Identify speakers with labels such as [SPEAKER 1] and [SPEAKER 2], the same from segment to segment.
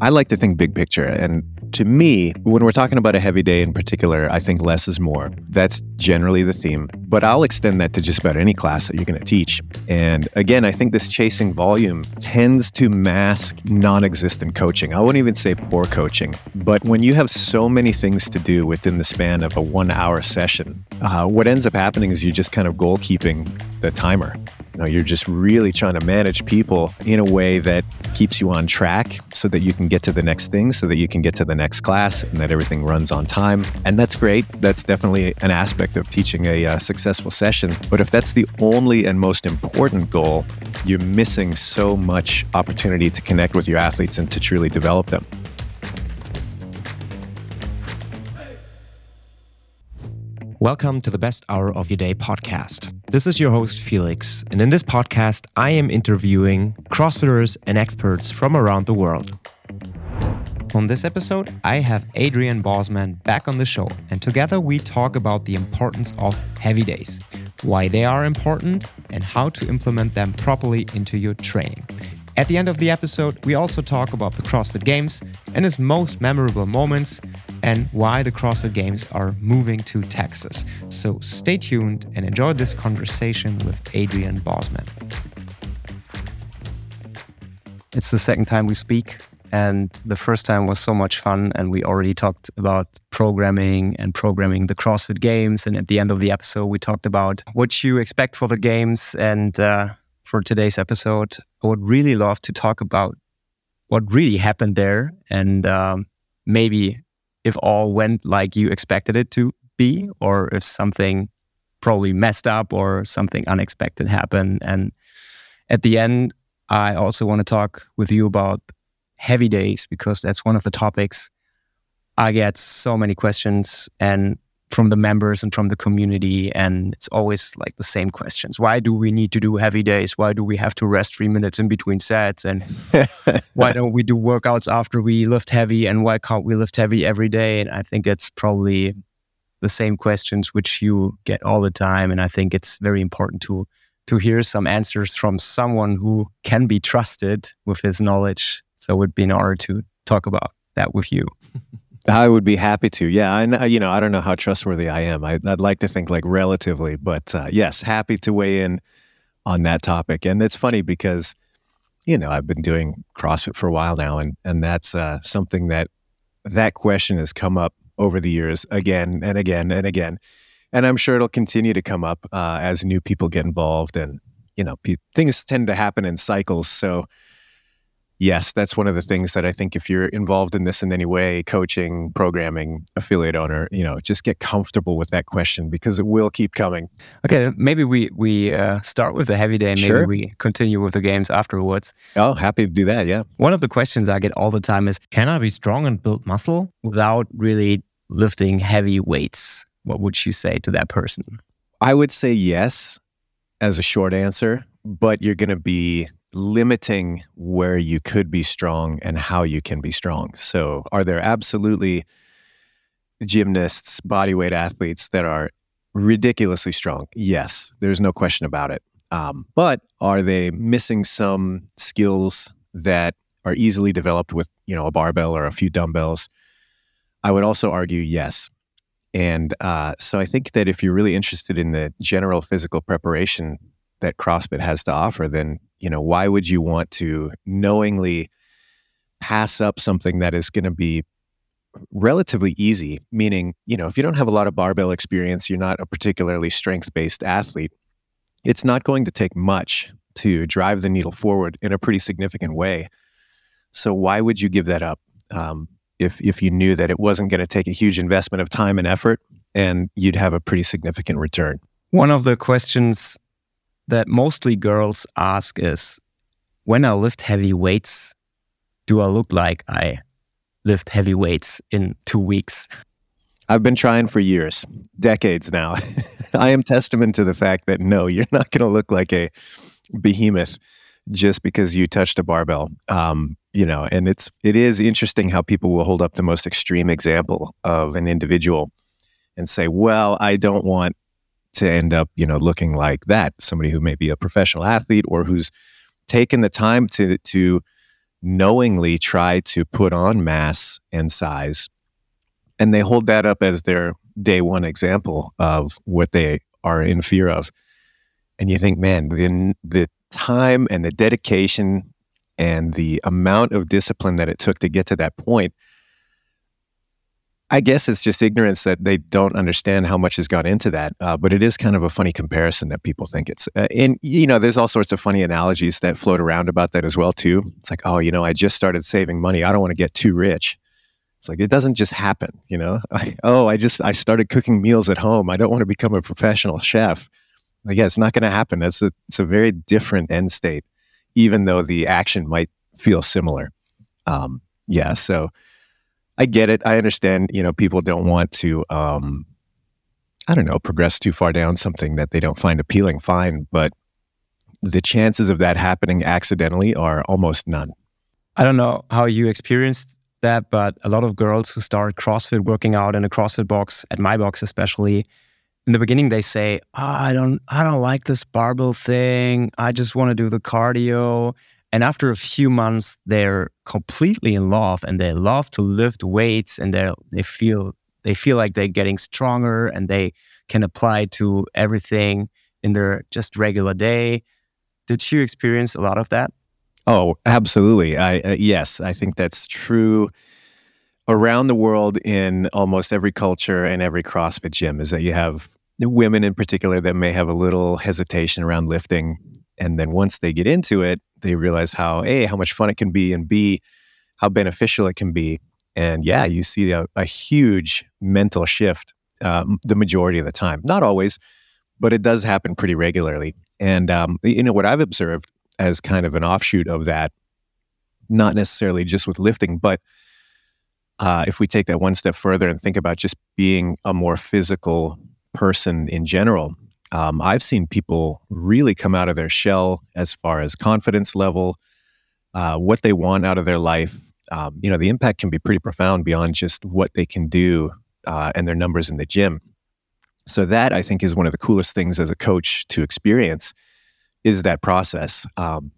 [SPEAKER 1] I like to think big picture. And to me, when we're talking about a heavy day in particular, I think less is more. That's generally the theme. But I'll extend that to just about any class that you're going to teach. And again, I think this chasing volume tends to mask non existent coaching. I wouldn't even say poor coaching. But when you have so many things to do within the span of a one hour session, uh, what ends up happening is you just kind of goalkeeping the timer. You know, you're just really trying to manage people in a way that keeps you on track so that you can get to the next thing, so that you can get to the next class and that everything runs on time. And that's great. That's definitely an aspect of teaching a uh, successful session. But if that's the only and most important goal, you're missing so much opportunity to connect with your athletes and to truly develop them.
[SPEAKER 2] Welcome to the Best Hour of Your Day podcast. This is your host, Felix, and in this podcast, I am interviewing CrossFitters and experts from around the world. On this episode, I have Adrian Bozman back on the show, and together we talk about the importance of heavy days, why they are important, and how to implement them properly into your training. At the end of the episode, we also talk about the CrossFit Games and its most memorable moments and why the CrossFit Games are moving to Texas. So stay tuned and enjoy this conversation with Adrian Bozman. It's the second time we speak, and the first time was so much fun. And we already talked about programming and programming the CrossFit Games. And at the end of the episode, we talked about what you expect for the games and uh, for today's episode, I would really love to talk about what really happened there and um, maybe if all went like you expected it to be, or if something probably messed up or something unexpected happened. And at the end, I also want to talk with you about heavy days because that's one of the topics I get so many questions and from the members and from the community. And it's always like the same questions. Why do we need to do heavy days? Why do we have to rest three minutes in between sets? And why don't we do workouts after we lift heavy? And why can't we lift heavy every day? And I think it's probably the same questions which you get all the time. And I think it's very important to to hear some answers from someone who can be trusted with his knowledge. So it would be an honor to talk about that with you.
[SPEAKER 1] I would be happy to. Yeah, I you know I don't know how trustworthy I am. I, would like to think like relatively, but uh, yes, happy to weigh in on that topic. And it's funny because you know I've been doing CrossFit for a while now, and and that's uh, something that that question has come up over the years again and again and again, and I'm sure it'll continue to come up uh, as new people get involved, and you know pe- things tend to happen in cycles. So yes, that's one of the things that I think if you're involved in this in any way, coaching, programming, affiliate owner, you know, just get comfortable with that question because it will keep coming.
[SPEAKER 2] Okay, maybe we we uh, start with the heavy day and maybe sure. we continue with the games afterwards.
[SPEAKER 1] Oh, happy to do that. Yeah.
[SPEAKER 2] One of the questions I get all the time is, can I be strong and build muscle without really lifting heavy weights? What would you say to that person?
[SPEAKER 1] I would say yes as a short answer, but you're going to be limiting where you could be strong and how you can be strong. So, are there absolutely gymnasts, bodyweight athletes that are ridiculously strong? Yes, there's no question about it. Um, but are they missing some skills that are easily developed with, you know, a barbell or a few dumbbells? I would also argue yes. And uh, so I think that if you're really interested in the general physical preparation that CrossFit has to offer, then you know, why would you want to knowingly pass up something that is going to be relatively easy? Meaning, you know, if you don't have a lot of barbell experience, you're not a particularly strength based athlete, it's not going to take much to drive the needle forward in a pretty significant way. So, why would you give that up um, if, if you knew that it wasn't going to take a huge investment of time and effort and you'd have a pretty significant return?
[SPEAKER 2] One of the questions that mostly girls ask is when I lift heavy weights, do I look like I lift heavy weights in two weeks?
[SPEAKER 1] I've been trying for years, decades now. I am testament to the fact that no, you're not going to look like a behemoth just because you touched a barbell. Um, you know, and it's it is interesting how people will hold up the most extreme example of an individual and say, "Well, I don't want to end up, you know, looking like that. Somebody who may be a professional athlete or who's taken the time to to knowingly try to put on mass and size. And they hold that up as their day one example of what they are in fear of. And you think, man, the, the time and the dedication and the amount of discipline that it took to get to that point I guess it's just ignorance that they don't understand how much has gone into that. Uh, but it is kind of a funny comparison that people think it's. Uh, and you know, there's all sorts of funny analogies that float around about that as well too. It's like, oh, you know, I just started saving money. I don't want to get too rich. It's like it doesn't just happen, you know. Oh, I just I started cooking meals at home. I don't want to become a professional chef. Like, yeah, it's not going to happen. That's a it's a very different end state, even though the action might feel similar. Um, yeah, so I get it. I understand. You know, people don't want to. Um, I don't know, progress too far down something that they don't find appealing. Fine, but the chances of that happening accidentally are almost none.
[SPEAKER 2] I don't know how you experienced that, but a lot of girls who start CrossFit working out in a CrossFit box, at my box especially, in the beginning they say, oh, "I don't, I don't like this barbell thing. I just want to do the cardio." And after a few months, they're completely in love and they love to lift weights and they they feel they feel like they're getting stronger and they can apply to everything in their just regular day. Did you experience a lot of that?
[SPEAKER 1] Oh, absolutely. I uh, yes, I think that's true around the world in almost every culture and every CrossFit gym is that you have women in particular that may have a little hesitation around lifting and then once they get into it they realize how a how much fun it can be and b how beneficial it can be. And yeah you see a, a huge mental shift um, the majority of the time. Not always but it does happen pretty regularly. And um, you know what i've observed as kind of an offshoot of that not necessarily just with lifting but uh, if we take that one step further and think about just being a more physical person in general um, I've seen people really come out of their shell as far as confidence level, uh, what they want out of their life. Um, you know, the impact can be pretty profound beyond just what they can do uh, and their numbers in the gym. So that I think is one of the coolest things as a coach to experience is that process. Um,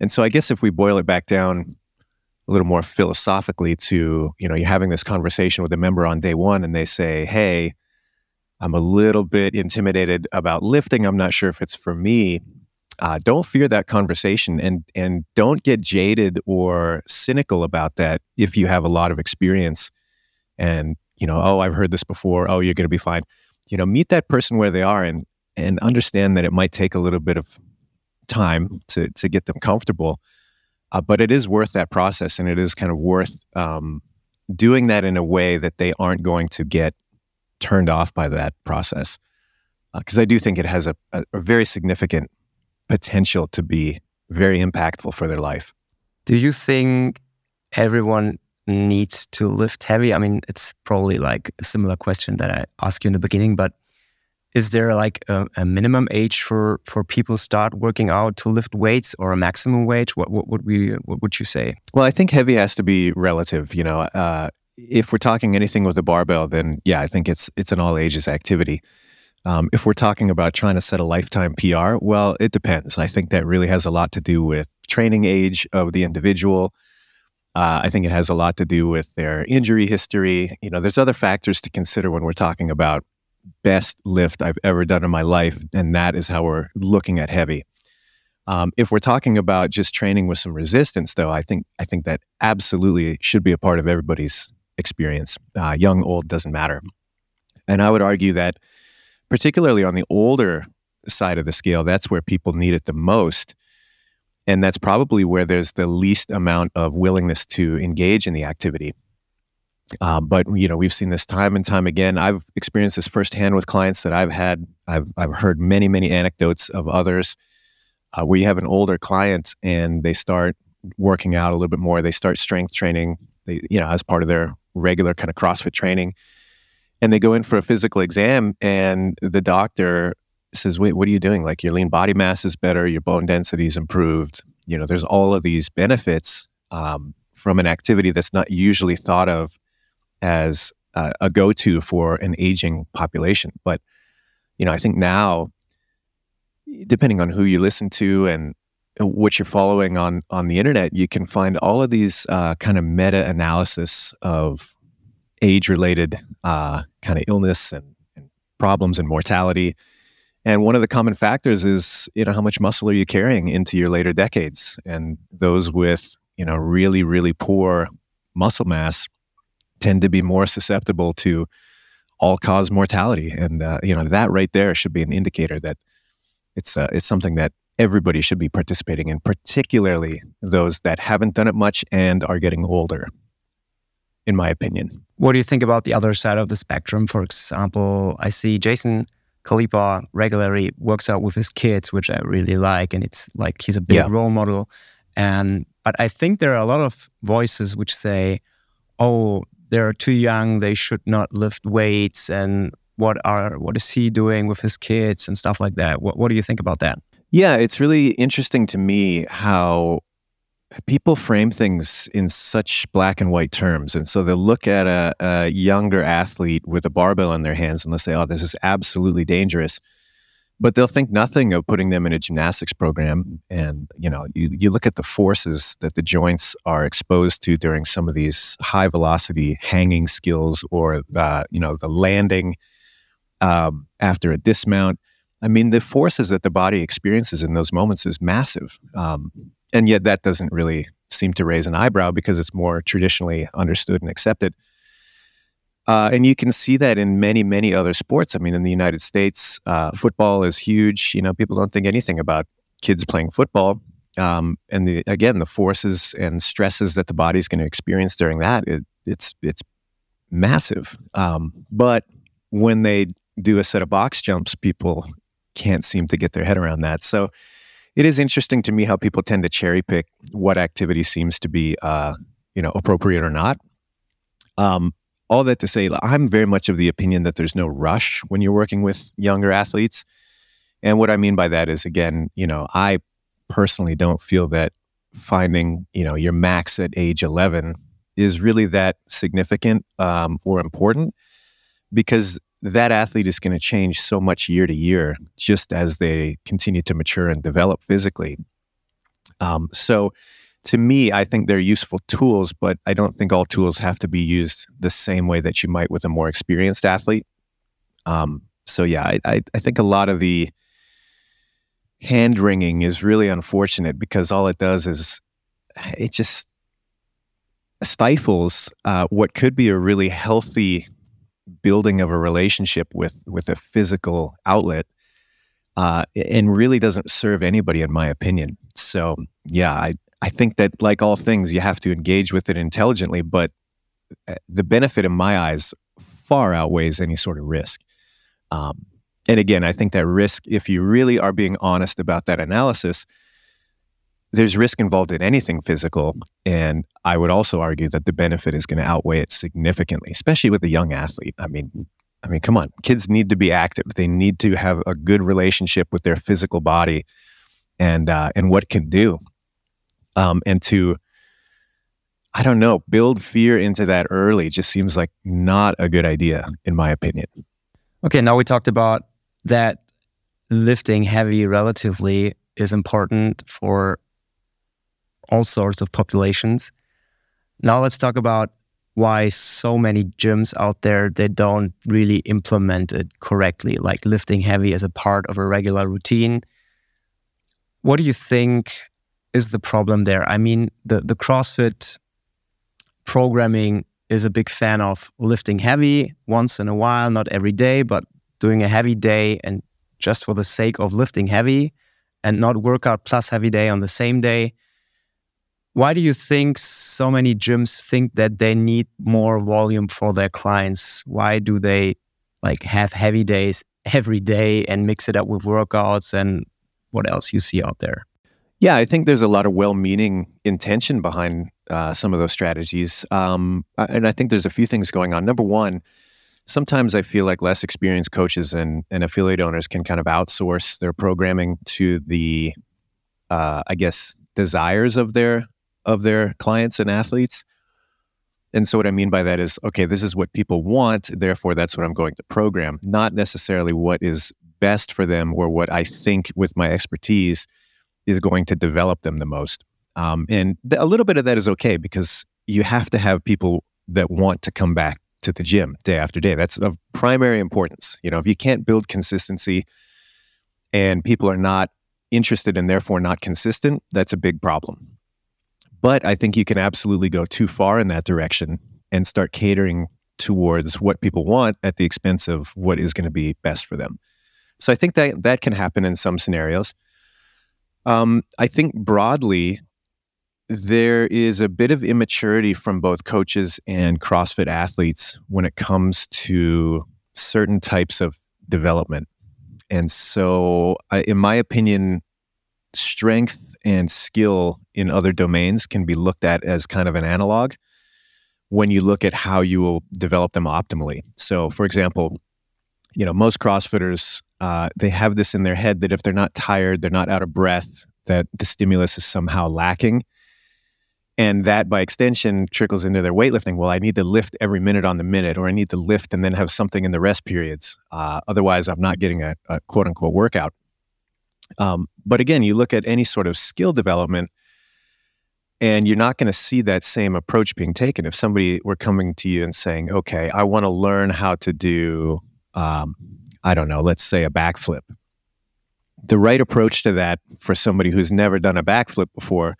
[SPEAKER 1] and so I guess if we boil it back down a little more philosophically to, you know, you're having this conversation with a member on day one and they say, hey, I'm a little bit intimidated about lifting. I'm not sure if it's for me. Uh, don't fear that conversation and and don't get jaded or cynical about that if you have a lot of experience and you know oh I've heard this before oh you're going to be fine you know meet that person where they are and and understand that it might take a little bit of time to to get them comfortable uh, but it is worth that process and it is kind of worth um, doing that in a way that they aren't going to get turned off by that process because uh, I do think it has a, a, a very significant potential to be very impactful for their life.
[SPEAKER 2] Do you think everyone needs to lift heavy? I mean, it's probably like a similar question that I asked you in the beginning, but is there like a, a minimum age for for people start working out to lift weights or a maximum weight? What, what would we what would you say?
[SPEAKER 1] Well, I think heavy has to be relative. You know, uh, if we're talking anything with a barbell, then yeah, I think it's it's an all ages activity. Um, if we're talking about trying to set a lifetime PR, well, it depends. I think that really has a lot to do with training age of the individual. Uh, I think it has a lot to do with their injury history. You know, there's other factors to consider when we're talking about best lift I've ever done in my life, and that is how we're looking at heavy. Um, if we're talking about just training with some resistance, though, I think I think that absolutely should be a part of everybody's experience. Uh, young, old, doesn't matter. And I would argue that, particularly on the older side of the scale, that's where people need it the most. And that's probably where there's the least amount of willingness to engage in the activity. Uh, but you know, we've seen this time and time again. I've experienced this firsthand with clients that I've had. I've I've heard many many anecdotes of others uh, where you have an older client and they start working out a little bit more. They start strength training. They you know as part of their regular kind of CrossFit training. And they go in for a physical exam, and the doctor says, Wait, what are you doing? Like, your lean body mass is better, your bone density is improved. You know, there's all of these benefits um, from an activity that's not usually thought of as uh, a go to for an aging population. But, you know, I think now, depending on who you listen to and what you're following on on the internet, you can find all of these uh, kind of meta analysis of age related uh, kind of illness and, and, problems and mortality. And one of the common factors is you know how much muscle are you carrying into your later decades, and those with you know really really poor muscle mass tend to be more susceptible to all cause mortality, and uh, you know that right there should be an indicator that it's uh, it's something that everybody should be participating in, particularly those that haven't done it much and are getting older, in my opinion.
[SPEAKER 2] What do you think about the other side of the spectrum? For example, I see Jason Khalipa regularly works out with his kids, which I really like, and it's like he's a big yeah. role model. And but I think there are a lot of voices which say, "Oh, they're too young; they should not lift weights." And what are what is he doing with his kids and stuff like that? What What do you think about that?
[SPEAKER 1] Yeah, it's really interesting to me how people frame things in such black and white terms. And so they'll look at a, a, younger athlete with a barbell in their hands and they'll say, oh, this is absolutely dangerous. But they'll think nothing of putting them in a gymnastics program. And, you know, you, you look at the forces that the joints are exposed to during some of these high velocity hanging skills or, uh, you know, the landing um, after a dismount I mean, the forces that the body experiences in those moments is massive. Um, and yet that doesn't really seem to raise an eyebrow because it's more traditionally understood and accepted. Uh, and you can see that in many, many other sports. I mean, in the United States, uh, football is huge. You know, people don't think anything about kids playing football. Um, and the, again, the forces and stresses that the body is going to experience during that, it, it's it's massive. Um, but when they do a set of box jumps, people can't seem to get their head around that. So it is interesting to me how people tend to cherry pick what activity seems to be, uh, you know, appropriate or not. Um, all that to say, I'm very much of the opinion that there's no rush when you're working with younger athletes. And what I mean by that is, again, you know, I personally don't feel that finding, you know, your max at age 11 is really that significant um, or important because that athlete is going to change so much year to year just as they continue to mature and develop physically. Um, so, to me, I think they're useful tools, but I don't think all tools have to be used the same way that you might with a more experienced athlete. Um, so, yeah, I, I, I think a lot of the hand wringing is really unfortunate because all it does is it just stifles uh, what could be a really healthy building of a relationship with with a physical outlet uh, and really doesn't serve anybody in my opinion. So yeah i i think that like all things you have to engage with it intelligently but uh, the benefit in my eyes far outweighs any sort of risk. Um, and again i think that risk if you really are being honest about that analysis there's risk involved in anything physical. And I would also argue that the benefit is going to outweigh it significantly, especially with a young athlete. I mean, I mean, come on, kids need to be active. They need to have a good relationship with their physical body and uh, and what can do. Um, and to, I don't know, build fear into that early just seems like not a good idea, in my opinion.
[SPEAKER 2] Okay, now we talked about that lifting heavy relatively is important for all sorts of populations. Now let's talk about why so many gyms out there they don't really implement it correctly, like lifting heavy as a part of a regular routine. What do you think is the problem there? I mean, the the CrossFit programming is a big fan of lifting heavy once in a while, not every day, but doing a heavy day and just for the sake of lifting heavy and not workout plus heavy day on the same day. Why do you think so many gyms think that they need more volume for their clients? Why do they like have heavy days every day and mix it up with workouts and what else you see out there?
[SPEAKER 1] Yeah, I think there's a lot of well-meaning intention behind uh, some of those strategies, um, and I think there's a few things going on. Number one, sometimes I feel like less experienced coaches and, and affiliate owners can kind of outsource their programming to the, uh, I guess, desires of their of their clients and athletes. And so, what I mean by that is, okay, this is what people want, therefore, that's what I'm going to program, not necessarily what is best for them or what I think with my expertise is going to develop them the most. Um, and th- a little bit of that is okay because you have to have people that want to come back to the gym day after day. That's of primary importance. You know, if you can't build consistency and people are not interested and therefore not consistent, that's a big problem. But I think you can absolutely go too far in that direction and start catering towards what people want at the expense of what is going to be best for them. So I think that that can happen in some scenarios. Um, I think broadly, there is a bit of immaturity from both coaches and CrossFit athletes when it comes to certain types of development. And so, I, in my opinion, strength and skill in other domains can be looked at as kind of an analog when you look at how you will develop them optimally. So, for example, you know, most CrossFitters, uh, they have this in their head that if they're not tired, they're not out of breath, that the stimulus is somehow lacking. And that by extension trickles into their weightlifting. Well, I need to lift every minute on the minute, or I need to lift and then have something in the rest periods. Uh, otherwise, I'm not getting a, a quote unquote workout. Um, but again, you look at any sort of skill development, and you're not going to see that same approach being taken. If somebody were coming to you and saying, okay, I want to learn how to do, um, I don't know, let's say a backflip. The right approach to that for somebody who's never done a backflip before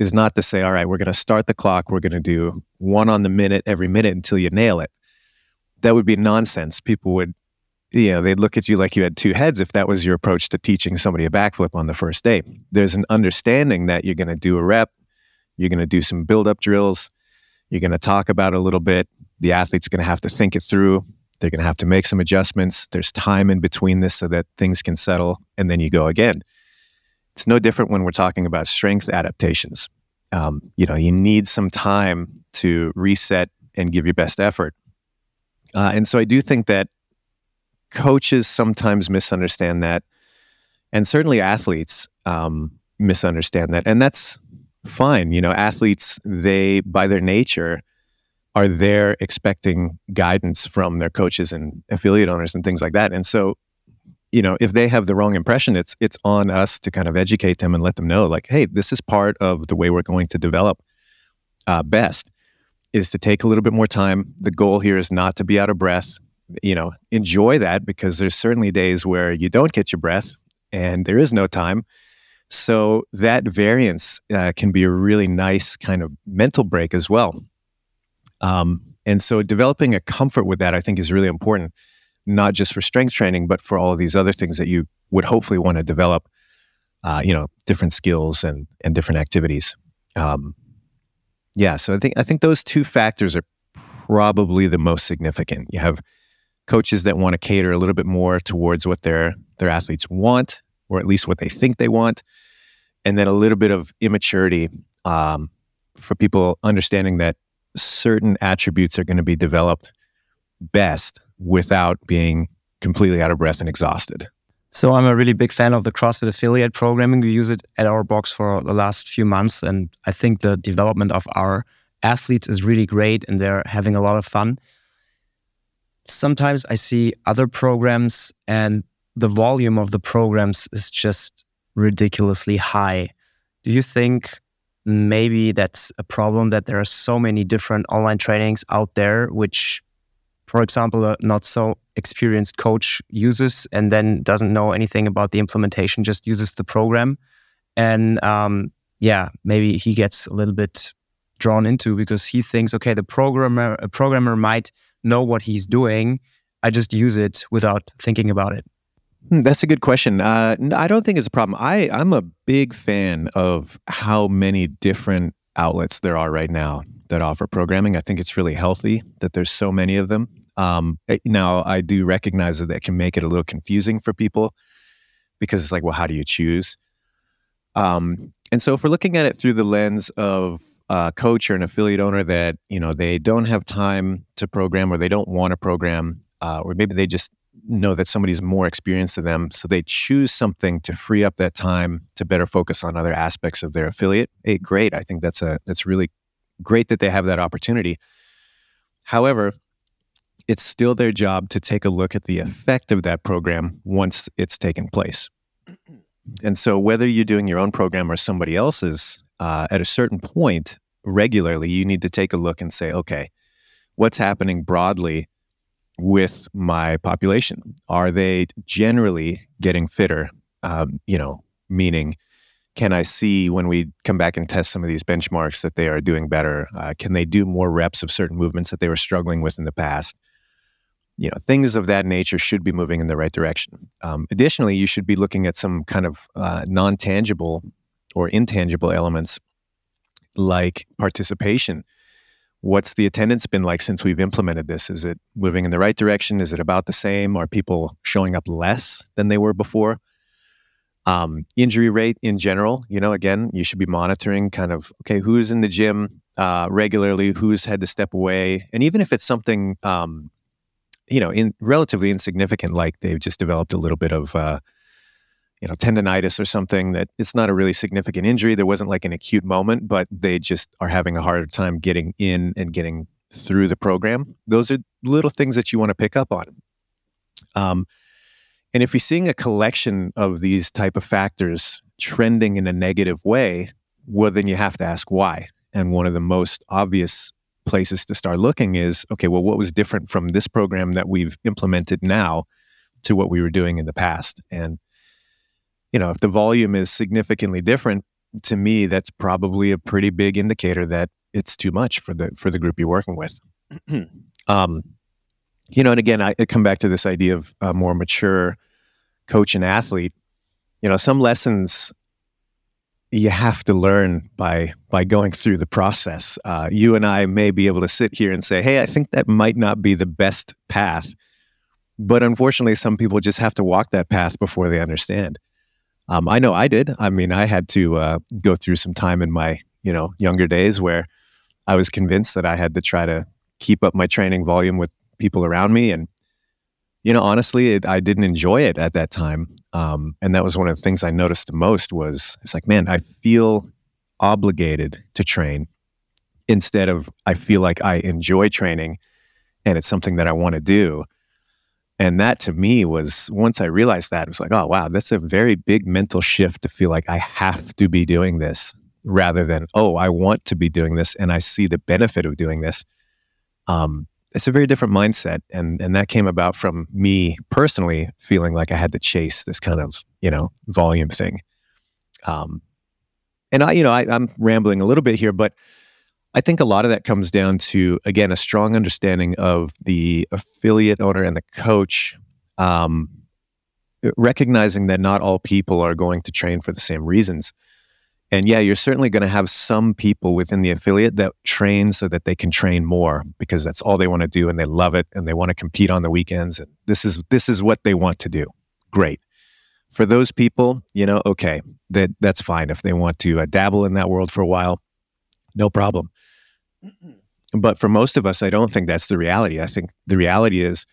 [SPEAKER 1] is not to say, all right, we're going to start the clock. We're going to do one on the minute every minute until you nail it. That would be nonsense. People would, you know, they'd look at you like you had two heads if that was your approach to teaching somebody a backflip on the first day. There's an understanding that you're going to do a rep, you're going to do some build up drills, you're going to talk about it a little bit. The athlete's going to have to think it through. They're going to have to make some adjustments. There's time in between this so that things can settle, and then you go again. It's no different when we're talking about strength adaptations. Um, you know, you need some time to reset and give your best effort. Uh, and so I do think that coaches sometimes misunderstand that, and certainly athletes um, misunderstand that, and that's fine. You know, athletes they by their nature are there expecting guidance from their coaches and affiliate owners and things like that, and so you know, if they have the wrong impression, it's it's on us to kind of educate them and let them know, like, hey, this is part of the way we're going to develop uh, best is to take a little bit more time. The goal here is not to be out of breath. You know, enjoy that because there's certainly days where you don't get your breath and there is no time. So that variance uh, can be a really nice kind of mental break as well. Um, and so developing a comfort with that, I think, is really important not just for strength training, but for all of these other things that you would hopefully want to develop. Uh, you know, different skills and and different activities. Um, yeah, so I think I think those two factors are probably the most significant. You have coaches that want to cater a little bit more towards what their their athletes want, or at least what they think they want, and then a little bit of immaturity um, for people understanding that certain attributes are going to be developed best without being completely out of breath and exhausted.
[SPEAKER 2] So I'm a really big fan of the CrossFit affiliate programming. We use it at our box for the last few months, and I think the development of our athletes is really great, and they're having a lot of fun. Sometimes I see other programs, and the volume of the programs is just ridiculously high. Do you think maybe that's a problem that there are so many different online trainings out there, which for example, a not so experienced coach uses and then doesn't know anything about the implementation, just uses the program. And um, yeah, maybe he gets a little bit drawn into because he thinks, okay, the programmer, a programmer might know what he's doing. I just use it without thinking about it.
[SPEAKER 1] Hmm, that's a good question. Uh, I don't think it's a problem. I, I'm a big fan of how many different outlets there are right now that offer programming. I think it's really healthy that there's so many of them. Um, eh, now, I do recognize that that can make it a little confusing for people because it's like, well, how do you choose? Um, and so, if we're looking at it through the lens of a coach or an affiliate owner that you know they don't have time to program or they don't want to program, uh, or maybe they just know that somebody's more experienced than them, so they choose something to free up that time to better focus on other aspects of their affiliate. Hey, great! I think that's a that's really great that they have that opportunity. However, it's still their job to take a look at the effect of that program once it's taken place. And so, whether you're doing your own program or somebody else's, uh, at a certain point, regularly, you need to take a look and say, okay, what's happening broadly with my population? Are they generally getting fitter? Um, you know, meaning, can I see when we come back and test some of these benchmarks that they are doing better? Uh, can they do more reps of certain movements that they were struggling with in the past? You know, things of that nature should be moving in the right direction. Um, additionally, you should be looking at some kind of uh, non tangible or intangible elements like participation. What's the attendance been like since we've implemented this? Is it moving in the right direction? Is it about the same? Are people showing up less than they were before? Um, injury rate in general, you know, again, you should be monitoring kind of, okay, who's in the gym uh, regularly, who's had to step away. And even if it's something, um, you know, in relatively insignificant, like they've just developed a little bit of, uh, you know, tendonitis or something that it's not a really significant injury. There wasn't like an acute moment, but they just are having a harder time getting in and getting through the program. Those are little things that you want to pick up on. Um, and if you're seeing a collection of these type of factors trending in a negative way, well, then you have to ask why. And one of the most obvious places to start looking is okay, well, what was different from this program that we've implemented now to what we were doing in the past? And you know, if the volume is significantly different, to me, that's probably a pretty big indicator that it's too much for the for the group you're working with. um, you know, and again, I, I, come back to this idea of a more mature coach and athlete. You know, some lessons you have to learn by by going through the process. Uh, you and I may be able to sit here and say, "Hey, I think that might not be the best path," but unfortunately, some people just have to walk that path before they understand. Um, I know I did. I mean, I had to uh, go through some time in my you know younger days where I was convinced that I had to try to keep up my training volume with people around me, and you know, honestly, it, I didn't enjoy it at that time. Um, and that was one of the things I noticed the most was it's like, man, I feel obligated to train instead of I feel like I enjoy training and it's something that I want to do. And that to me was once I realized that, it was like, oh, wow, that's a very big mental shift to feel like I have to be doing this rather than, oh, I want to be doing this and I see the benefit of doing this. Um, it's a very different mindset. And, and that came about from me personally feeling like I had to chase this kind of, you know, volume thing. Um, and I, you know, I, I'm rambling a little bit here, but I think a lot of that comes down to, again, a strong understanding of the affiliate owner and the coach, um, recognizing that not all people are going to train for the same reasons. And yeah, you're certainly going to have some people within the affiliate that train so that they can train more because that's all they want to do and they love it and they want to compete on the weekends and this is this is what they want to do. Great. For those people, you know, okay, that that's fine if they want to uh, dabble in that world for a while. No problem. But for most of us, I don't think that's the reality. I think the reality is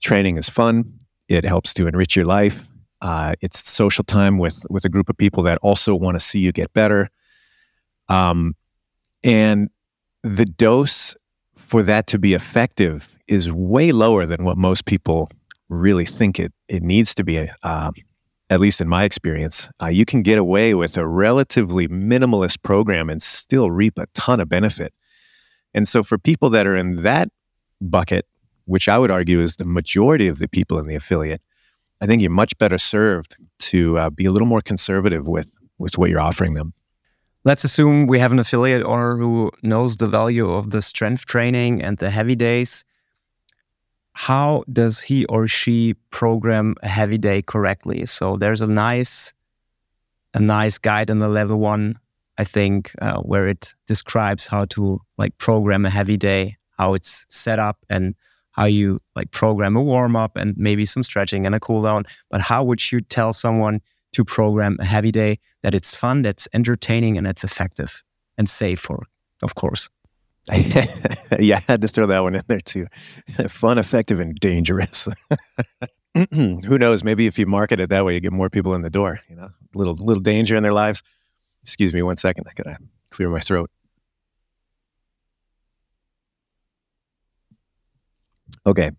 [SPEAKER 1] training is fun. It helps to enrich your life. Uh, it's social time with with a group of people that also want to see you get better. Um, and the dose for that to be effective is way lower than what most people really think it it needs to be. Uh, at least in my experience, uh, you can get away with a relatively minimalist program and still reap a ton of benefit. And so, for people that are in that bucket, which I would argue is the majority of the people in the affiliate, I think you're much better served to uh, be a little more conservative with with what you're offering them.
[SPEAKER 2] Let's assume we have an affiliate owner who knows the value of the strength training and the heavy days how does he or she program a heavy day correctly? So there's a nice, a nice guide in the level one, I think, uh, where it describes how to like program a heavy day, how it's set up, and how you like program a warm up and maybe some stretching and a cool down. But how would you tell someone to program a heavy day that it's fun, that's entertaining, and it's effective and safe for, of course?
[SPEAKER 1] yeah, I had to throw that one in there too. Fun, effective, and dangerous. Who knows? Maybe if you market it that way, you get more people in the door. You know, little little danger in their lives. Excuse me one second. I gotta clear my throat. Okay.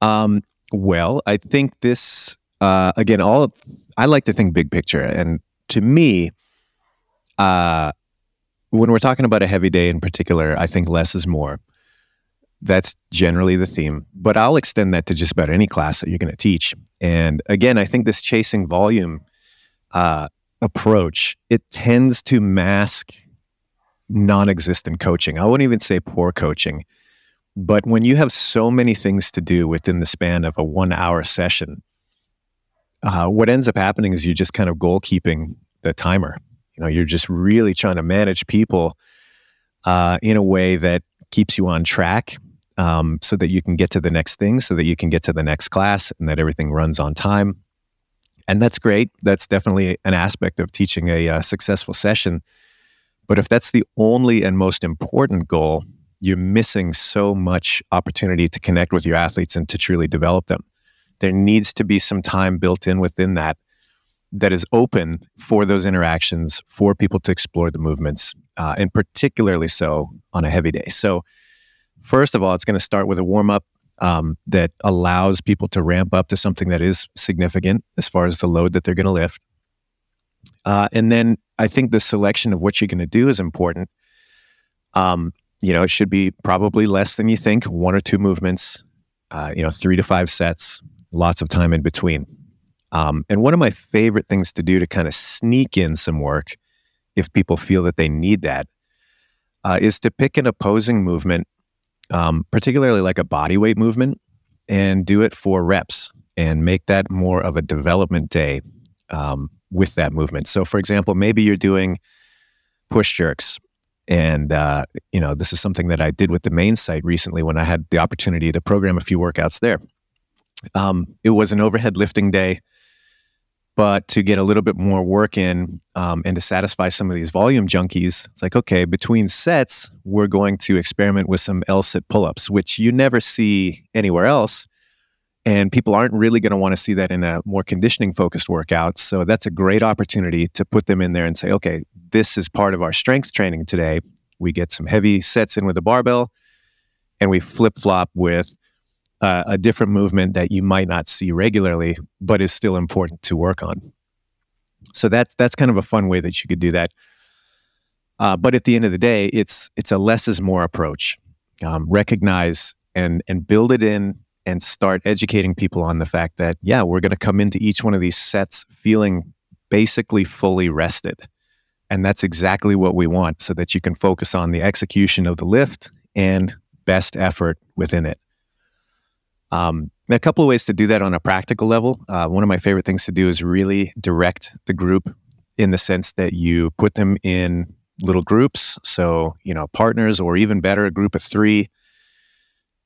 [SPEAKER 1] Um, well, I think this uh, again, all I like to think big picture, and to me, uh, when we're talking about a heavy day in particular, I think less is more. That's generally the theme, but I'll extend that to just about any class that you're going to teach. And again, I think this chasing volume uh, approach it tends to mask non-existent coaching. I wouldn't even say poor coaching, but when you have so many things to do within the span of a one-hour session, uh, what ends up happening is you're just kind of goalkeeping the timer. You know, you're just really trying to manage people uh, in a way that keeps you on track um, so that you can get to the next thing, so that you can get to the next class and that everything runs on time. And that's great. That's definitely an aspect of teaching a uh, successful session. But if that's the only and most important goal, you're missing so much opportunity to connect with your athletes and to truly develop them. There needs to be some time built in within that that is open for those interactions for people to explore the movements, uh, and particularly so on a heavy day. So, first of all, it's going to start with a warm up um, that allows people to ramp up to something that is significant as far as the load that they're going to lift. Uh, and then I think the selection of what you're going to do is important. Um, you know, it should be probably less than you think, one or two movements, uh, you know, three to five sets, lots of time in between. Um, and one of my favorite things to do to kind of sneak in some work, if people feel that they need that, uh, is to pick an opposing movement, um, particularly like a body weight movement, and do it for reps and make that more of a development day um, with that movement. So, for example, maybe you're doing push jerks. And, uh, you know, this is something that I did with the main site recently when I had the opportunity to program a few workouts there. Um, it was an overhead lifting day but to get a little bit more work in um, and to satisfy some of these volume junkies, it's like, okay, between sets, we're going to experiment with some L sit pull ups, which you never see anywhere else. And people aren't really going to want to see that in a more conditioning focused workout. So that's a great opportunity to put them in there and say, okay, this is part of our strength training today. We get some heavy sets in with the barbell and we flip flop with uh, a different movement that you might not see regularly, but is still important to work on. So that's that's kind of a fun way that you could do that. Uh, but at the end of the day, it's it's a less is more approach. Um, recognize and and build it in and start educating people on the fact that yeah, we're going to come into each one of these sets feeling basically fully rested. And that's exactly what we want so that you can focus on the execution of the lift and best effort within it. Um, a couple of ways to do that on a practical level. Uh, one of my favorite things to do is really direct the group in the sense that you put them in little groups. So, you know, partners or even better, a group of three,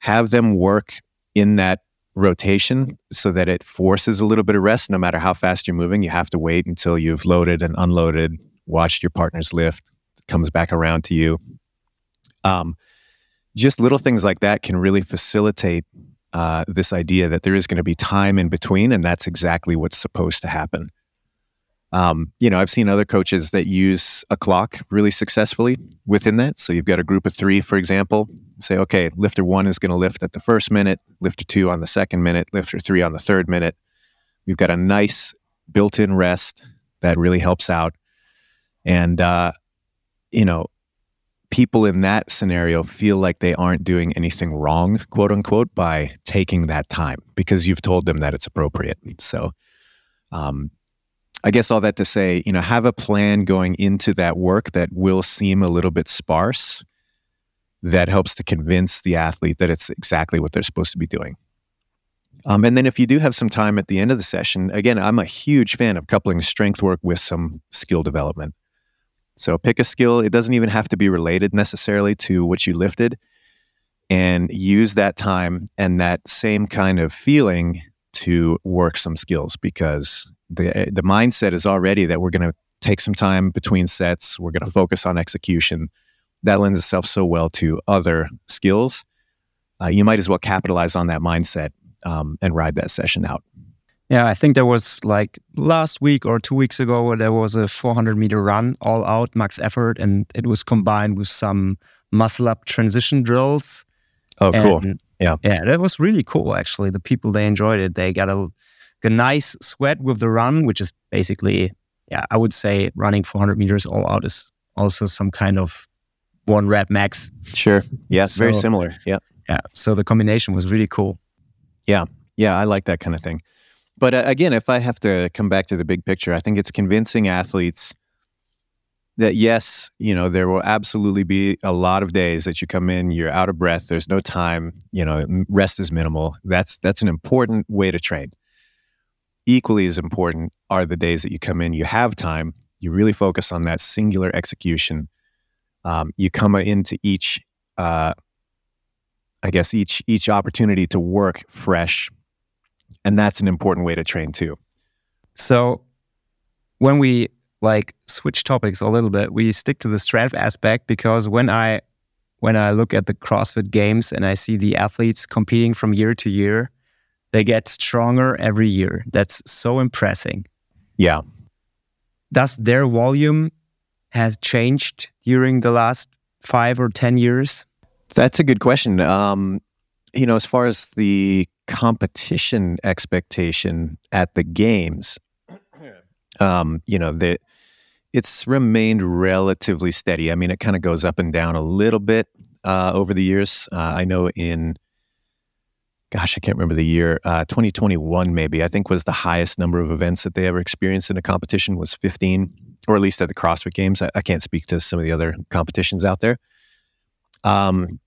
[SPEAKER 1] have them work in that rotation so that it forces a little bit of rest. No matter how fast you're moving, you have to wait until you've loaded and unloaded, watched your partner's lift, comes back around to you. Um, just little things like that can really facilitate uh, this idea that there is going to be time in between, and that's exactly what's supposed to happen. Um, you know, I've seen other coaches that use a clock really successfully within that. So you've got a group of three, for example, say, okay, lifter one is going to lift at the first minute, lifter two on the second minute, lifter three on the third minute. We've got a nice built in rest that really helps out. And, uh, you know, people in that scenario feel like they aren't doing anything wrong, quote unquote, by taking that time because you've told them that it's appropriate. So, um, I guess all that to say, you know, have a plan going into that work that will seem a little bit sparse that helps to convince the athlete that it's exactly what they're supposed to be doing. Um, and then if you do have some time at the end of the session, again, I'm a huge fan of coupling strength work with some skill development. So pick a skill. It doesn't even have to be related necessarily to what you lifted and use that time and that same kind of feeling to work some skills because the the mindset is already that we're going to take some time between sets, we're going to focus on execution. That lends itself so well to other skills. Uh, you might as well capitalize on that mindset um, and ride that session out.
[SPEAKER 2] Yeah, I think there was like last week or two weeks ago, there was a 400 meter run all out, max effort, and it was combined with some muscle up transition drills.
[SPEAKER 1] Oh, cool. Yeah.
[SPEAKER 2] Yeah, that was really cool, actually. The people, they enjoyed it. They got a, a nice sweat with the run, which is basically, yeah, I would say running 400 meters all out is also some kind of one rep max.
[SPEAKER 1] Sure. Yes. So, very similar. Yeah.
[SPEAKER 2] Yeah. So the combination was really cool.
[SPEAKER 1] Yeah. Yeah. I like that kind of thing. But uh, again, if I have to come back to the big picture, I think it's convincing athletes that yes, you know, there will absolutely be a lot of days that you come in, you're out of breath, there's no time, you know, rest is minimal. That's that's an important way to train. Equally as important are the days that you come in, you have time, you really focus on that singular execution. Um, you come into each, uh, I guess, each each opportunity to work fresh, and that's an important way to train too.
[SPEAKER 2] So, when we like switch topics a little bit. We stick to the strength aspect because when I when I look at the CrossFit games and I see the athletes competing from year to year, they get stronger every year. That's so impressive.
[SPEAKER 1] Yeah.
[SPEAKER 2] Does their volume has changed during the last five or ten years?
[SPEAKER 1] That's a good question. Um, you know, as far as the competition expectation at the games, um, you know, the, it's remained relatively steady. I mean, it kind of goes up and down a little bit uh, over the years. Uh, I know in, gosh, I can't remember the year, uh, 2021 maybe, I think was the highest number of events that they ever experienced in a competition was 15, or at least at the CrossFit Games. I, I can't speak to some of the other competitions out there. Um,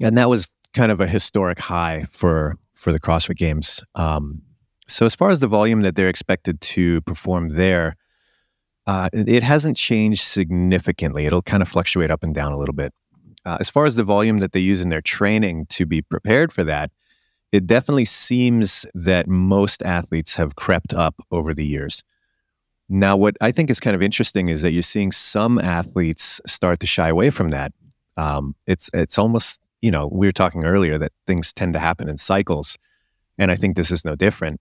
[SPEAKER 1] and that was kind of a historic high for for the CrossFit Games. Um, so as far as the volume that they're expected to perform there, uh, it hasn't changed significantly. It'll kind of fluctuate up and down a little bit. Uh, as far as the volume that they use in their training to be prepared for that, it definitely seems that most athletes have crept up over the years. Now, what I think is kind of interesting is that you're seeing some athletes start to shy away from that. Um, it's it's almost you know we were talking earlier that things tend to happen in cycles, and I think this is no different.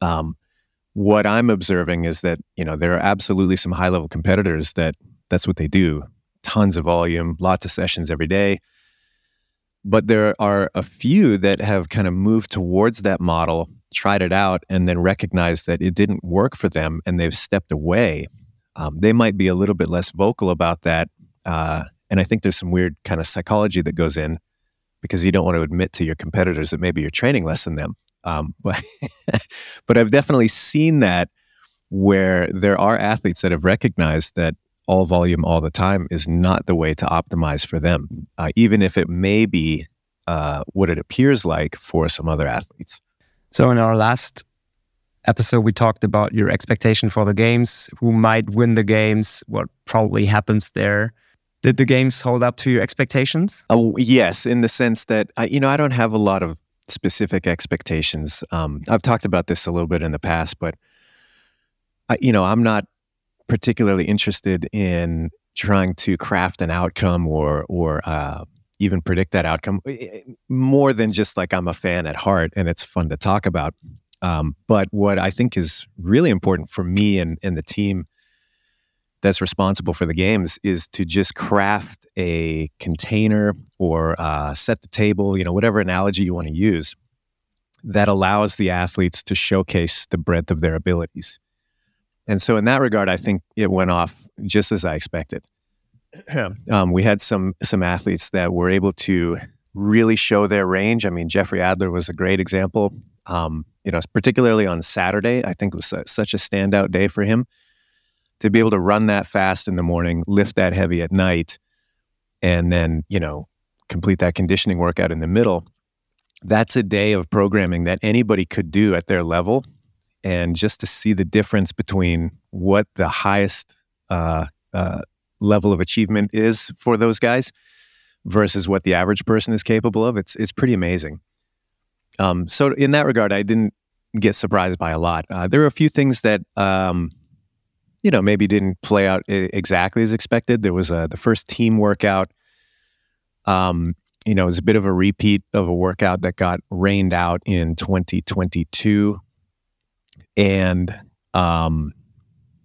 [SPEAKER 1] Um, what I'm observing is that you know there are absolutely some high level competitors that that's what they do, tons of volume, lots of sessions every day. But there are a few that have kind of moved towards that model, tried it out, and then recognized that it didn't work for them, and they've stepped away. Um, they might be a little bit less vocal about that, uh, and I think there's some weird kind of psychology that goes in because you don't want to admit to your competitors that maybe you're training less than them. Um, but, but I've definitely seen that where there are athletes that have recognized that all volume all the time is not the way to optimize for them, uh, even if it may be uh, what it appears like for some other athletes.
[SPEAKER 2] So, in our last episode, we talked about your expectation for the games, who might win the games, what probably happens there. Did the games hold up to your expectations?
[SPEAKER 1] Oh, yes, in the sense that I, you know I don't have a lot of specific expectations. Um, I've talked about this a little bit in the past, but I, you know, I'm not particularly interested in trying to craft an outcome or or uh, even predict that outcome. More than just like I'm a fan at heart and it's fun to talk about. Um, but what I think is really important for me and, and the team that's responsible for the games is to just craft a container or uh, set the table, you know, whatever analogy you want to use, that allows the athletes to showcase the breadth of their abilities. And so, in that regard, I think it went off just as I expected. um, we had some some athletes that were able to really show their range. I mean, Jeffrey Adler was a great example. Um, you know, particularly on Saturday, I think it was such a standout day for him to be able to run that fast in the morning, lift that heavy at night, and then, you know, complete that conditioning workout in the middle, that's a day of programming that anybody could do at their level. And just to see the difference between what the highest uh, uh, level of achievement is for those guys versus what the average person is capable of, it's it's pretty amazing. Um, so in that regard, I didn't get surprised by a lot. Uh, there were a few things that um, you know, maybe didn't play out exactly as expected. There was a, the first team workout. Um, you know, it was a bit of a repeat of a workout that got rained out in 2022. And um,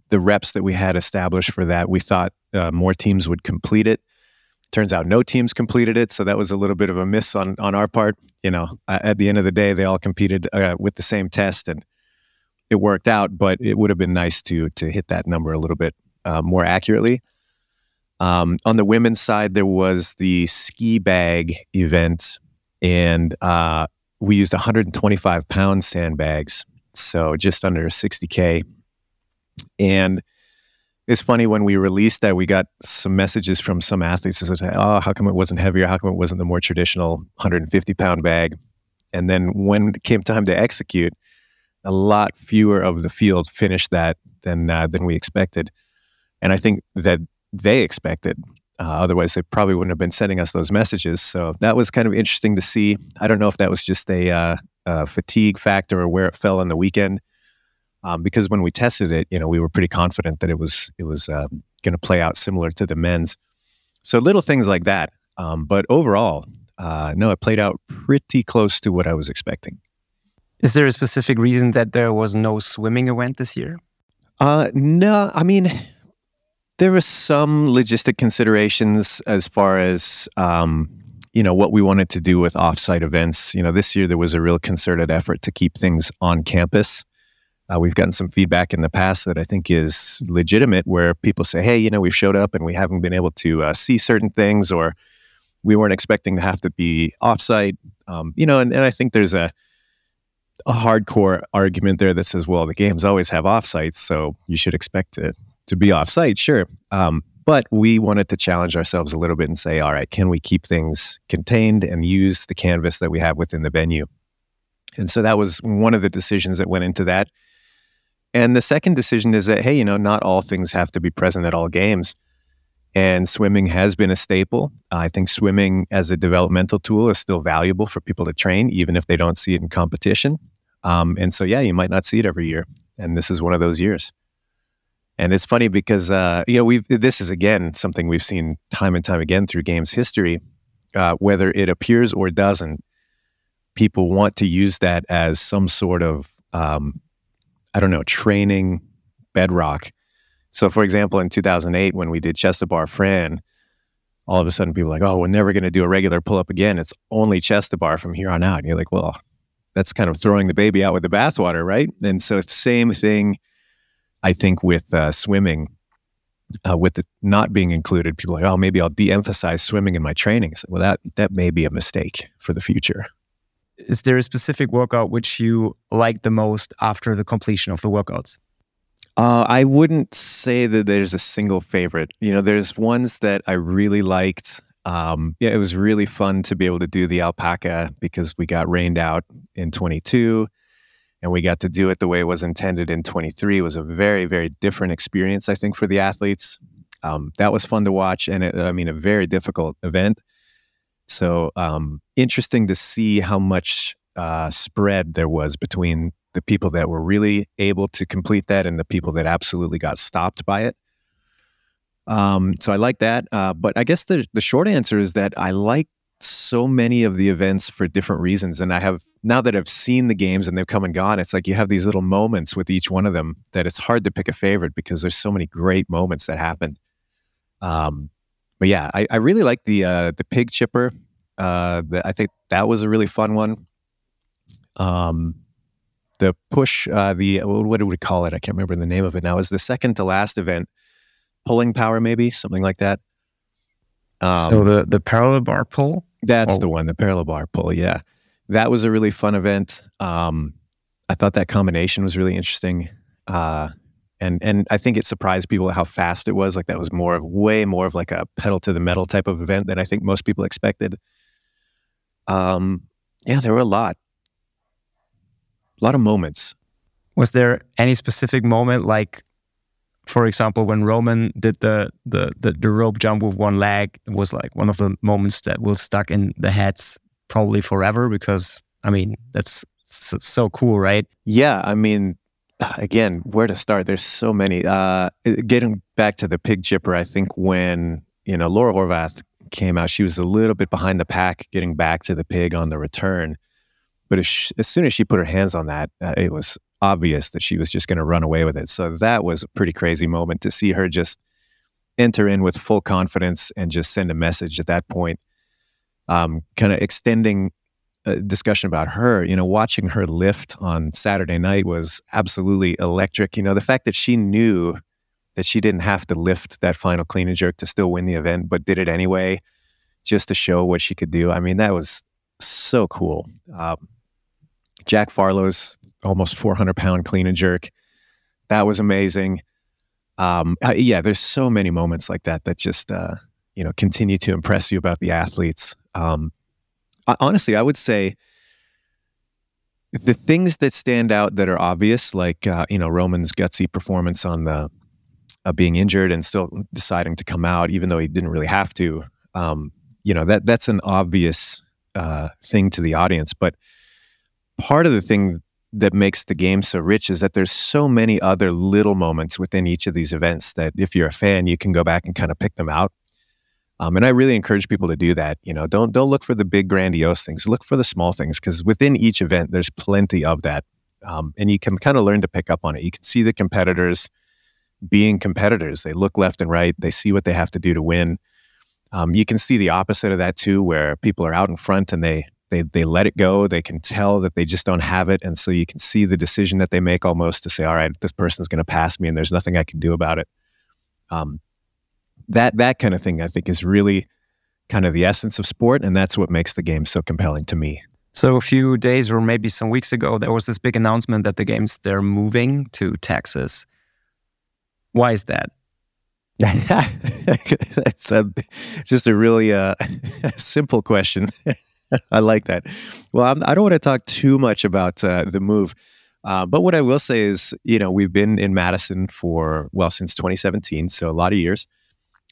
[SPEAKER 1] the reps that we had established for that, we thought uh, more teams would complete it. Turns out no teams completed it, so that was a little bit of a miss on on our part. You know, at the end of the day, they all competed uh, with the same test, and it worked out, but it would have been nice to to hit that number a little bit uh, more accurately. Um, on the women's side, there was the ski bag event, and uh, we used 125 pound sandbags, so just under 60k. And it's funny when we released that, we got some messages from some athletes that said, "Oh, how come it wasn't heavier? How come it wasn't the more traditional 150 pound bag?" And then when it came time to execute, a lot fewer of the field finished that than uh, than we expected. And I think that they expected. Uh, otherwise, they probably wouldn't have been sending us those messages. So that was kind of interesting to see. I don't know if that was just a, uh, a fatigue factor or where it fell in the weekend. Um, because when we tested it, you know, we were pretty confident that it was it was uh, going to play out similar to the men's. So little things like that. Um, but overall, uh, no, it played out pretty close to what I was expecting.
[SPEAKER 2] Is there a specific reason that there was no swimming event this year?
[SPEAKER 1] Uh, no, I mean, there were some logistic considerations as far as um, you know what we wanted to do with offsite events. You know, this year there was a real concerted effort to keep things on campus. Uh, we've gotten some feedback in the past that I think is legitimate, where people say, "Hey, you know, we've showed up and we haven't been able to uh, see certain things, or we weren't expecting to have to be offsite." Um, you know, and, and I think there's a a hardcore argument there that says, "Well, the games always have offsites, so you should expect it to be offsite." Sure, um, but we wanted to challenge ourselves a little bit and say, "All right, can we keep things contained and use the canvas that we have within the venue?" And so that was one of the decisions that went into that. And the second decision is that, hey, you know, not all things have to be present at all games. And swimming has been a staple. I think swimming as a developmental tool is still valuable for people to train, even if they don't see it in competition. Um, and so, yeah, you might not see it every year. And this is one of those years. And it's funny because, uh, you know, we've, this is again something we've seen time and time again through games history. Uh, whether it appears or doesn't, people want to use that as some sort of um, I don't know, training bedrock. So, for example, in 2008, when we did chest to bar Fran, all of a sudden people are like, oh, we're never going to do a regular pull up again. It's only chest to bar from here on out. And you're like, well, that's kind of throwing the baby out with the bathwater, right? And so it's the same thing, I think, with uh, swimming. Uh, with it not being included, people are like, oh, maybe I'll de-emphasize swimming in my training. So, well, that that may be a mistake for the future
[SPEAKER 2] is there a specific workout which you like the most after the completion of the workouts?
[SPEAKER 1] Uh, I wouldn't say that there's a single favorite. You know, there's ones that I really liked. Um, yeah, it was really fun to be able to do the alpaca because we got rained out in 22 and we got to do it the way it was intended in 23. It was a very, very different experience, I think, for the athletes. Um, that was fun to watch and it, I mean, a very difficult event. So um, interesting to see how much uh, spread there was between the people that were really able to complete that and the people that absolutely got stopped by it. Um, so I like that. Uh, but I guess the the short answer is that I like so many of the events for different reasons. And I have now that I've seen the games and they've come and gone, it's like you have these little moments with each one of them that it's hard to pick a favorite because there's so many great moments that happen. Um, but yeah, I, I really like the uh, the pig chipper. Uh, the, I think that was a really fun one. Um, the push, uh, the what do we call it? I can't remember the name of it now. Is the second to last event pulling power, maybe something like that.
[SPEAKER 2] Um, so the the parallel bar pull.
[SPEAKER 1] That's oh. the one, the parallel bar pull. Yeah, that was a really fun event. Um, I thought that combination was really interesting. Uh, and and I think it surprised people how fast it was. Like that was more of way more of like a pedal to the metal type of event than I think most people expected. Um, yeah, there were a lot, a lot of moments.
[SPEAKER 2] Was there any specific moment, like, for example, when Roman did the the the, the rope jump with one leg? It was like one of the moments that will stuck in the heads probably forever because I mean that's so cool, right?
[SPEAKER 1] Yeah, I mean again, where to start? There's so many. Uh, getting back to the pig chipper, I think when you know Laura Horvath came out, she was a little bit behind the pack getting back to the pig on the return. But as, as soon as she put her hands on that, uh, it was obvious that she was just going to run away with it. So that was a pretty crazy moment to see her just enter in with full confidence and just send a message at that point, um, kind of extending uh, discussion about her, you know, watching her lift on Saturday night was absolutely electric. You know, the fact that she knew that she didn't have to lift that final clean and jerk to still win the event, but did it anyway, just to show what she could do. I mean, that was so cool. Um, Jack Farlow's almost 400 pound clean and jerk. That was amazing. Um, uh, yeah, there's so many moments like that that just, uh, you know, continue to impress you about the athletes. Um, honestly, I would say the things that stand out that are obvious, like, uh, you know, Roman's gutsy performance on the uh, being injured and still deciding to come out, even though he didn't really have to. Um, you know that that's an obvious uh, thing to the audience, but part of the thing that makes the game so rich is that there's so many other little moments within each of these events that if you're a fan, you can go back and kind of pick them out. Um, and I really encourage people to do that. You know, don't don't look for the big grandiose things. Look for the small things because within each event, there's plenty of that, um, and you can kind of learn to pick up on it. You can see the competitors being competitors. They look left and right. They see what they have to do to win. Um, you can see the opposite of that too, where people are out in front and they they they let it go. They can tell that they just don't have it, and so you can see the decision that they make almost to say, "All right, this person's going to pass me, and there's nothing I can do about it." Um, that that kind of thing, I think, is really kind of the essence of sport, and that's what makes the game so compelling to me.
[SPEAKER 2] So a few days or maybe some weeks ago, there was this big announcement that the games they're moving to Texas. Why is that?
[SPEAKER 1] That's a, just a really uh, simple question. I like that. Well, I'm, I do not want to talk too much about uh, the move, uh, but what I will say is, you know, we've been in Madison for well since 2017, so a lot of years.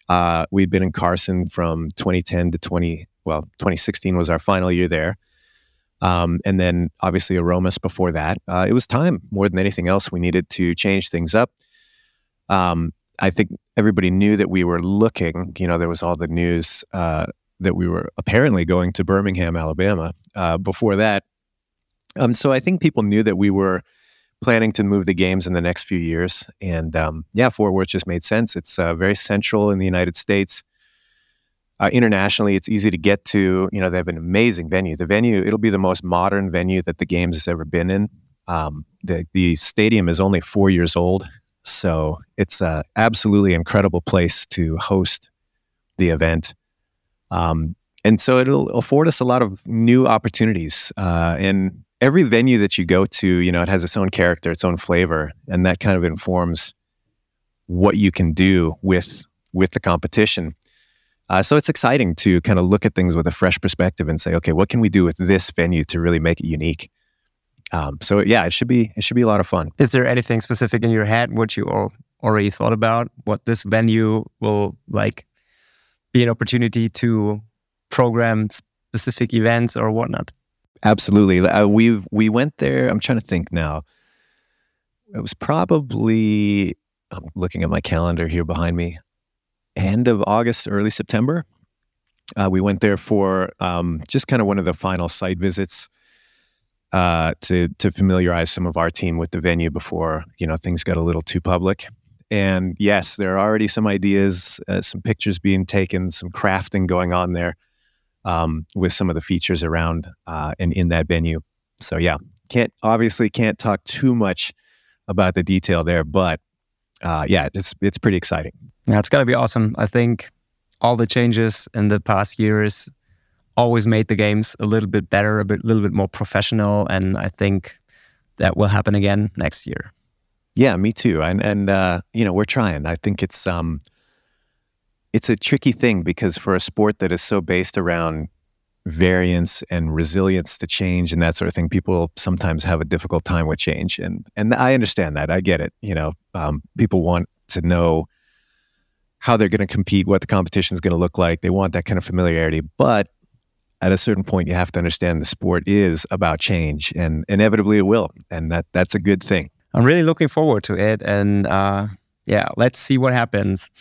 [SPEAKER 1] Uh, we've been in Carson from 2010 to 20 well 2016 was our final year there. Um, and then obviously Aromas before that. Uh, it was time more than anything else. We needed to change things up. Um, I think everybody knew that we were looking. You know, there was all the news uh, that we were apparently going to Birmingham, Alabama. Uh, before that, um, so I think people knew that we were planning to move the games in the next few years. And um, yeah, Fort Worth just made sense. It's uh, very central in the United States. Uh, internationally, it's easy to get to. You know, they have an amazing venue. The venue, it'll be the most modern venue that the games has ever been in. Um, the the stadium is only four years old, so it's an absolutely incredible place to host the event. Um, and so it'll afford us a lot of new opportunities. Uh, and every venue that you go to, you know, it has its own character, its own flavor, and that kind of informs what you can do with with the competition. Uh, so it's exciting to kind of look at things with a fresh perspective and say, okay, what can we do with this venue to really make it unique? Um, so yeah, it should be it should be a lot of fun.
[SPEAKER 2] Is there anything specific in your head what you already thought about what this venue will like be an opportunity to program specific events or whatnot?
[SPEAKER 1] Absolutely. Uh, we've we went there. I'm trying to think now. It was probably I'm looking at my calendar here behind me. End of August, early September. Uh, we went there for um, just kind of one of the final site visits uh, to to familiarize some of our team with the venue before you know things got a little too public. And yes, there are already some ideas, uh, some pictures being taken, some crafting going on there um, with some of the features around uh, and in that venue. So yeah, can't obviously can't talk too much about the detail there, but uh, yeah, it's it's pretty exciting.
[SPEAKER 2] Yeah, it's gonna be awesome. I think all the changes in the past years always made the games a little bit better, a bit, little bit more professional, and I think that will happen again next year.
[SPEAKER 1] Yeah, me too. And and uh, you know, we're trying. I think it's um, it's a tricky thing because for a sport that is so based around variance and resilience to change and that sort of thing, people sometimes have a difficult time with change. And and I understand that. I get it. You know, um, people want to know how they're going to compete, what the competition is going to look like. They want that kind of familiarity, but at a certain point you have to understand the sport is about change and inevitably it will and that that's a good thing
[SPEAKER 2] i'm really looking forward to it and uh, yeah let's see what happens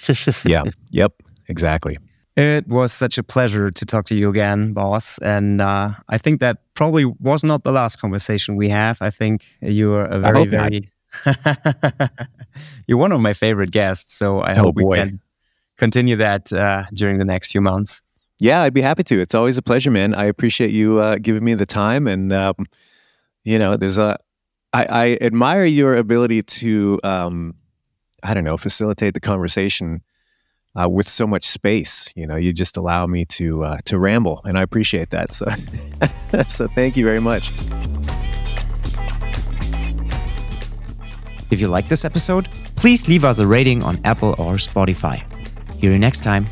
[SPEAKER 1] yeah yep exactly
[SPEAKER 2] it was such a pleasure to talk to you again Boz and uh, i think that probably was not the last conversation we have i think you are a very very you're one of my favorite guests so i oh, hope boy. we can continue that uh, during the next few months
[SPEAKER 1] Yeah, I'd be happy to. It's always a pleasure, man. I appreciate you uh, giving me the time, and um, you know, there's a. I, I admire your ability to, um, I don't know, facilitate the conversation uh, with so much space. You know, you just allow me to uh, to ramble, and I appreciate that. So, so thank you very much.
[SPEAKER 2] If you like this episode, please leave us a rating on Apple or Spotify. Hear you next time.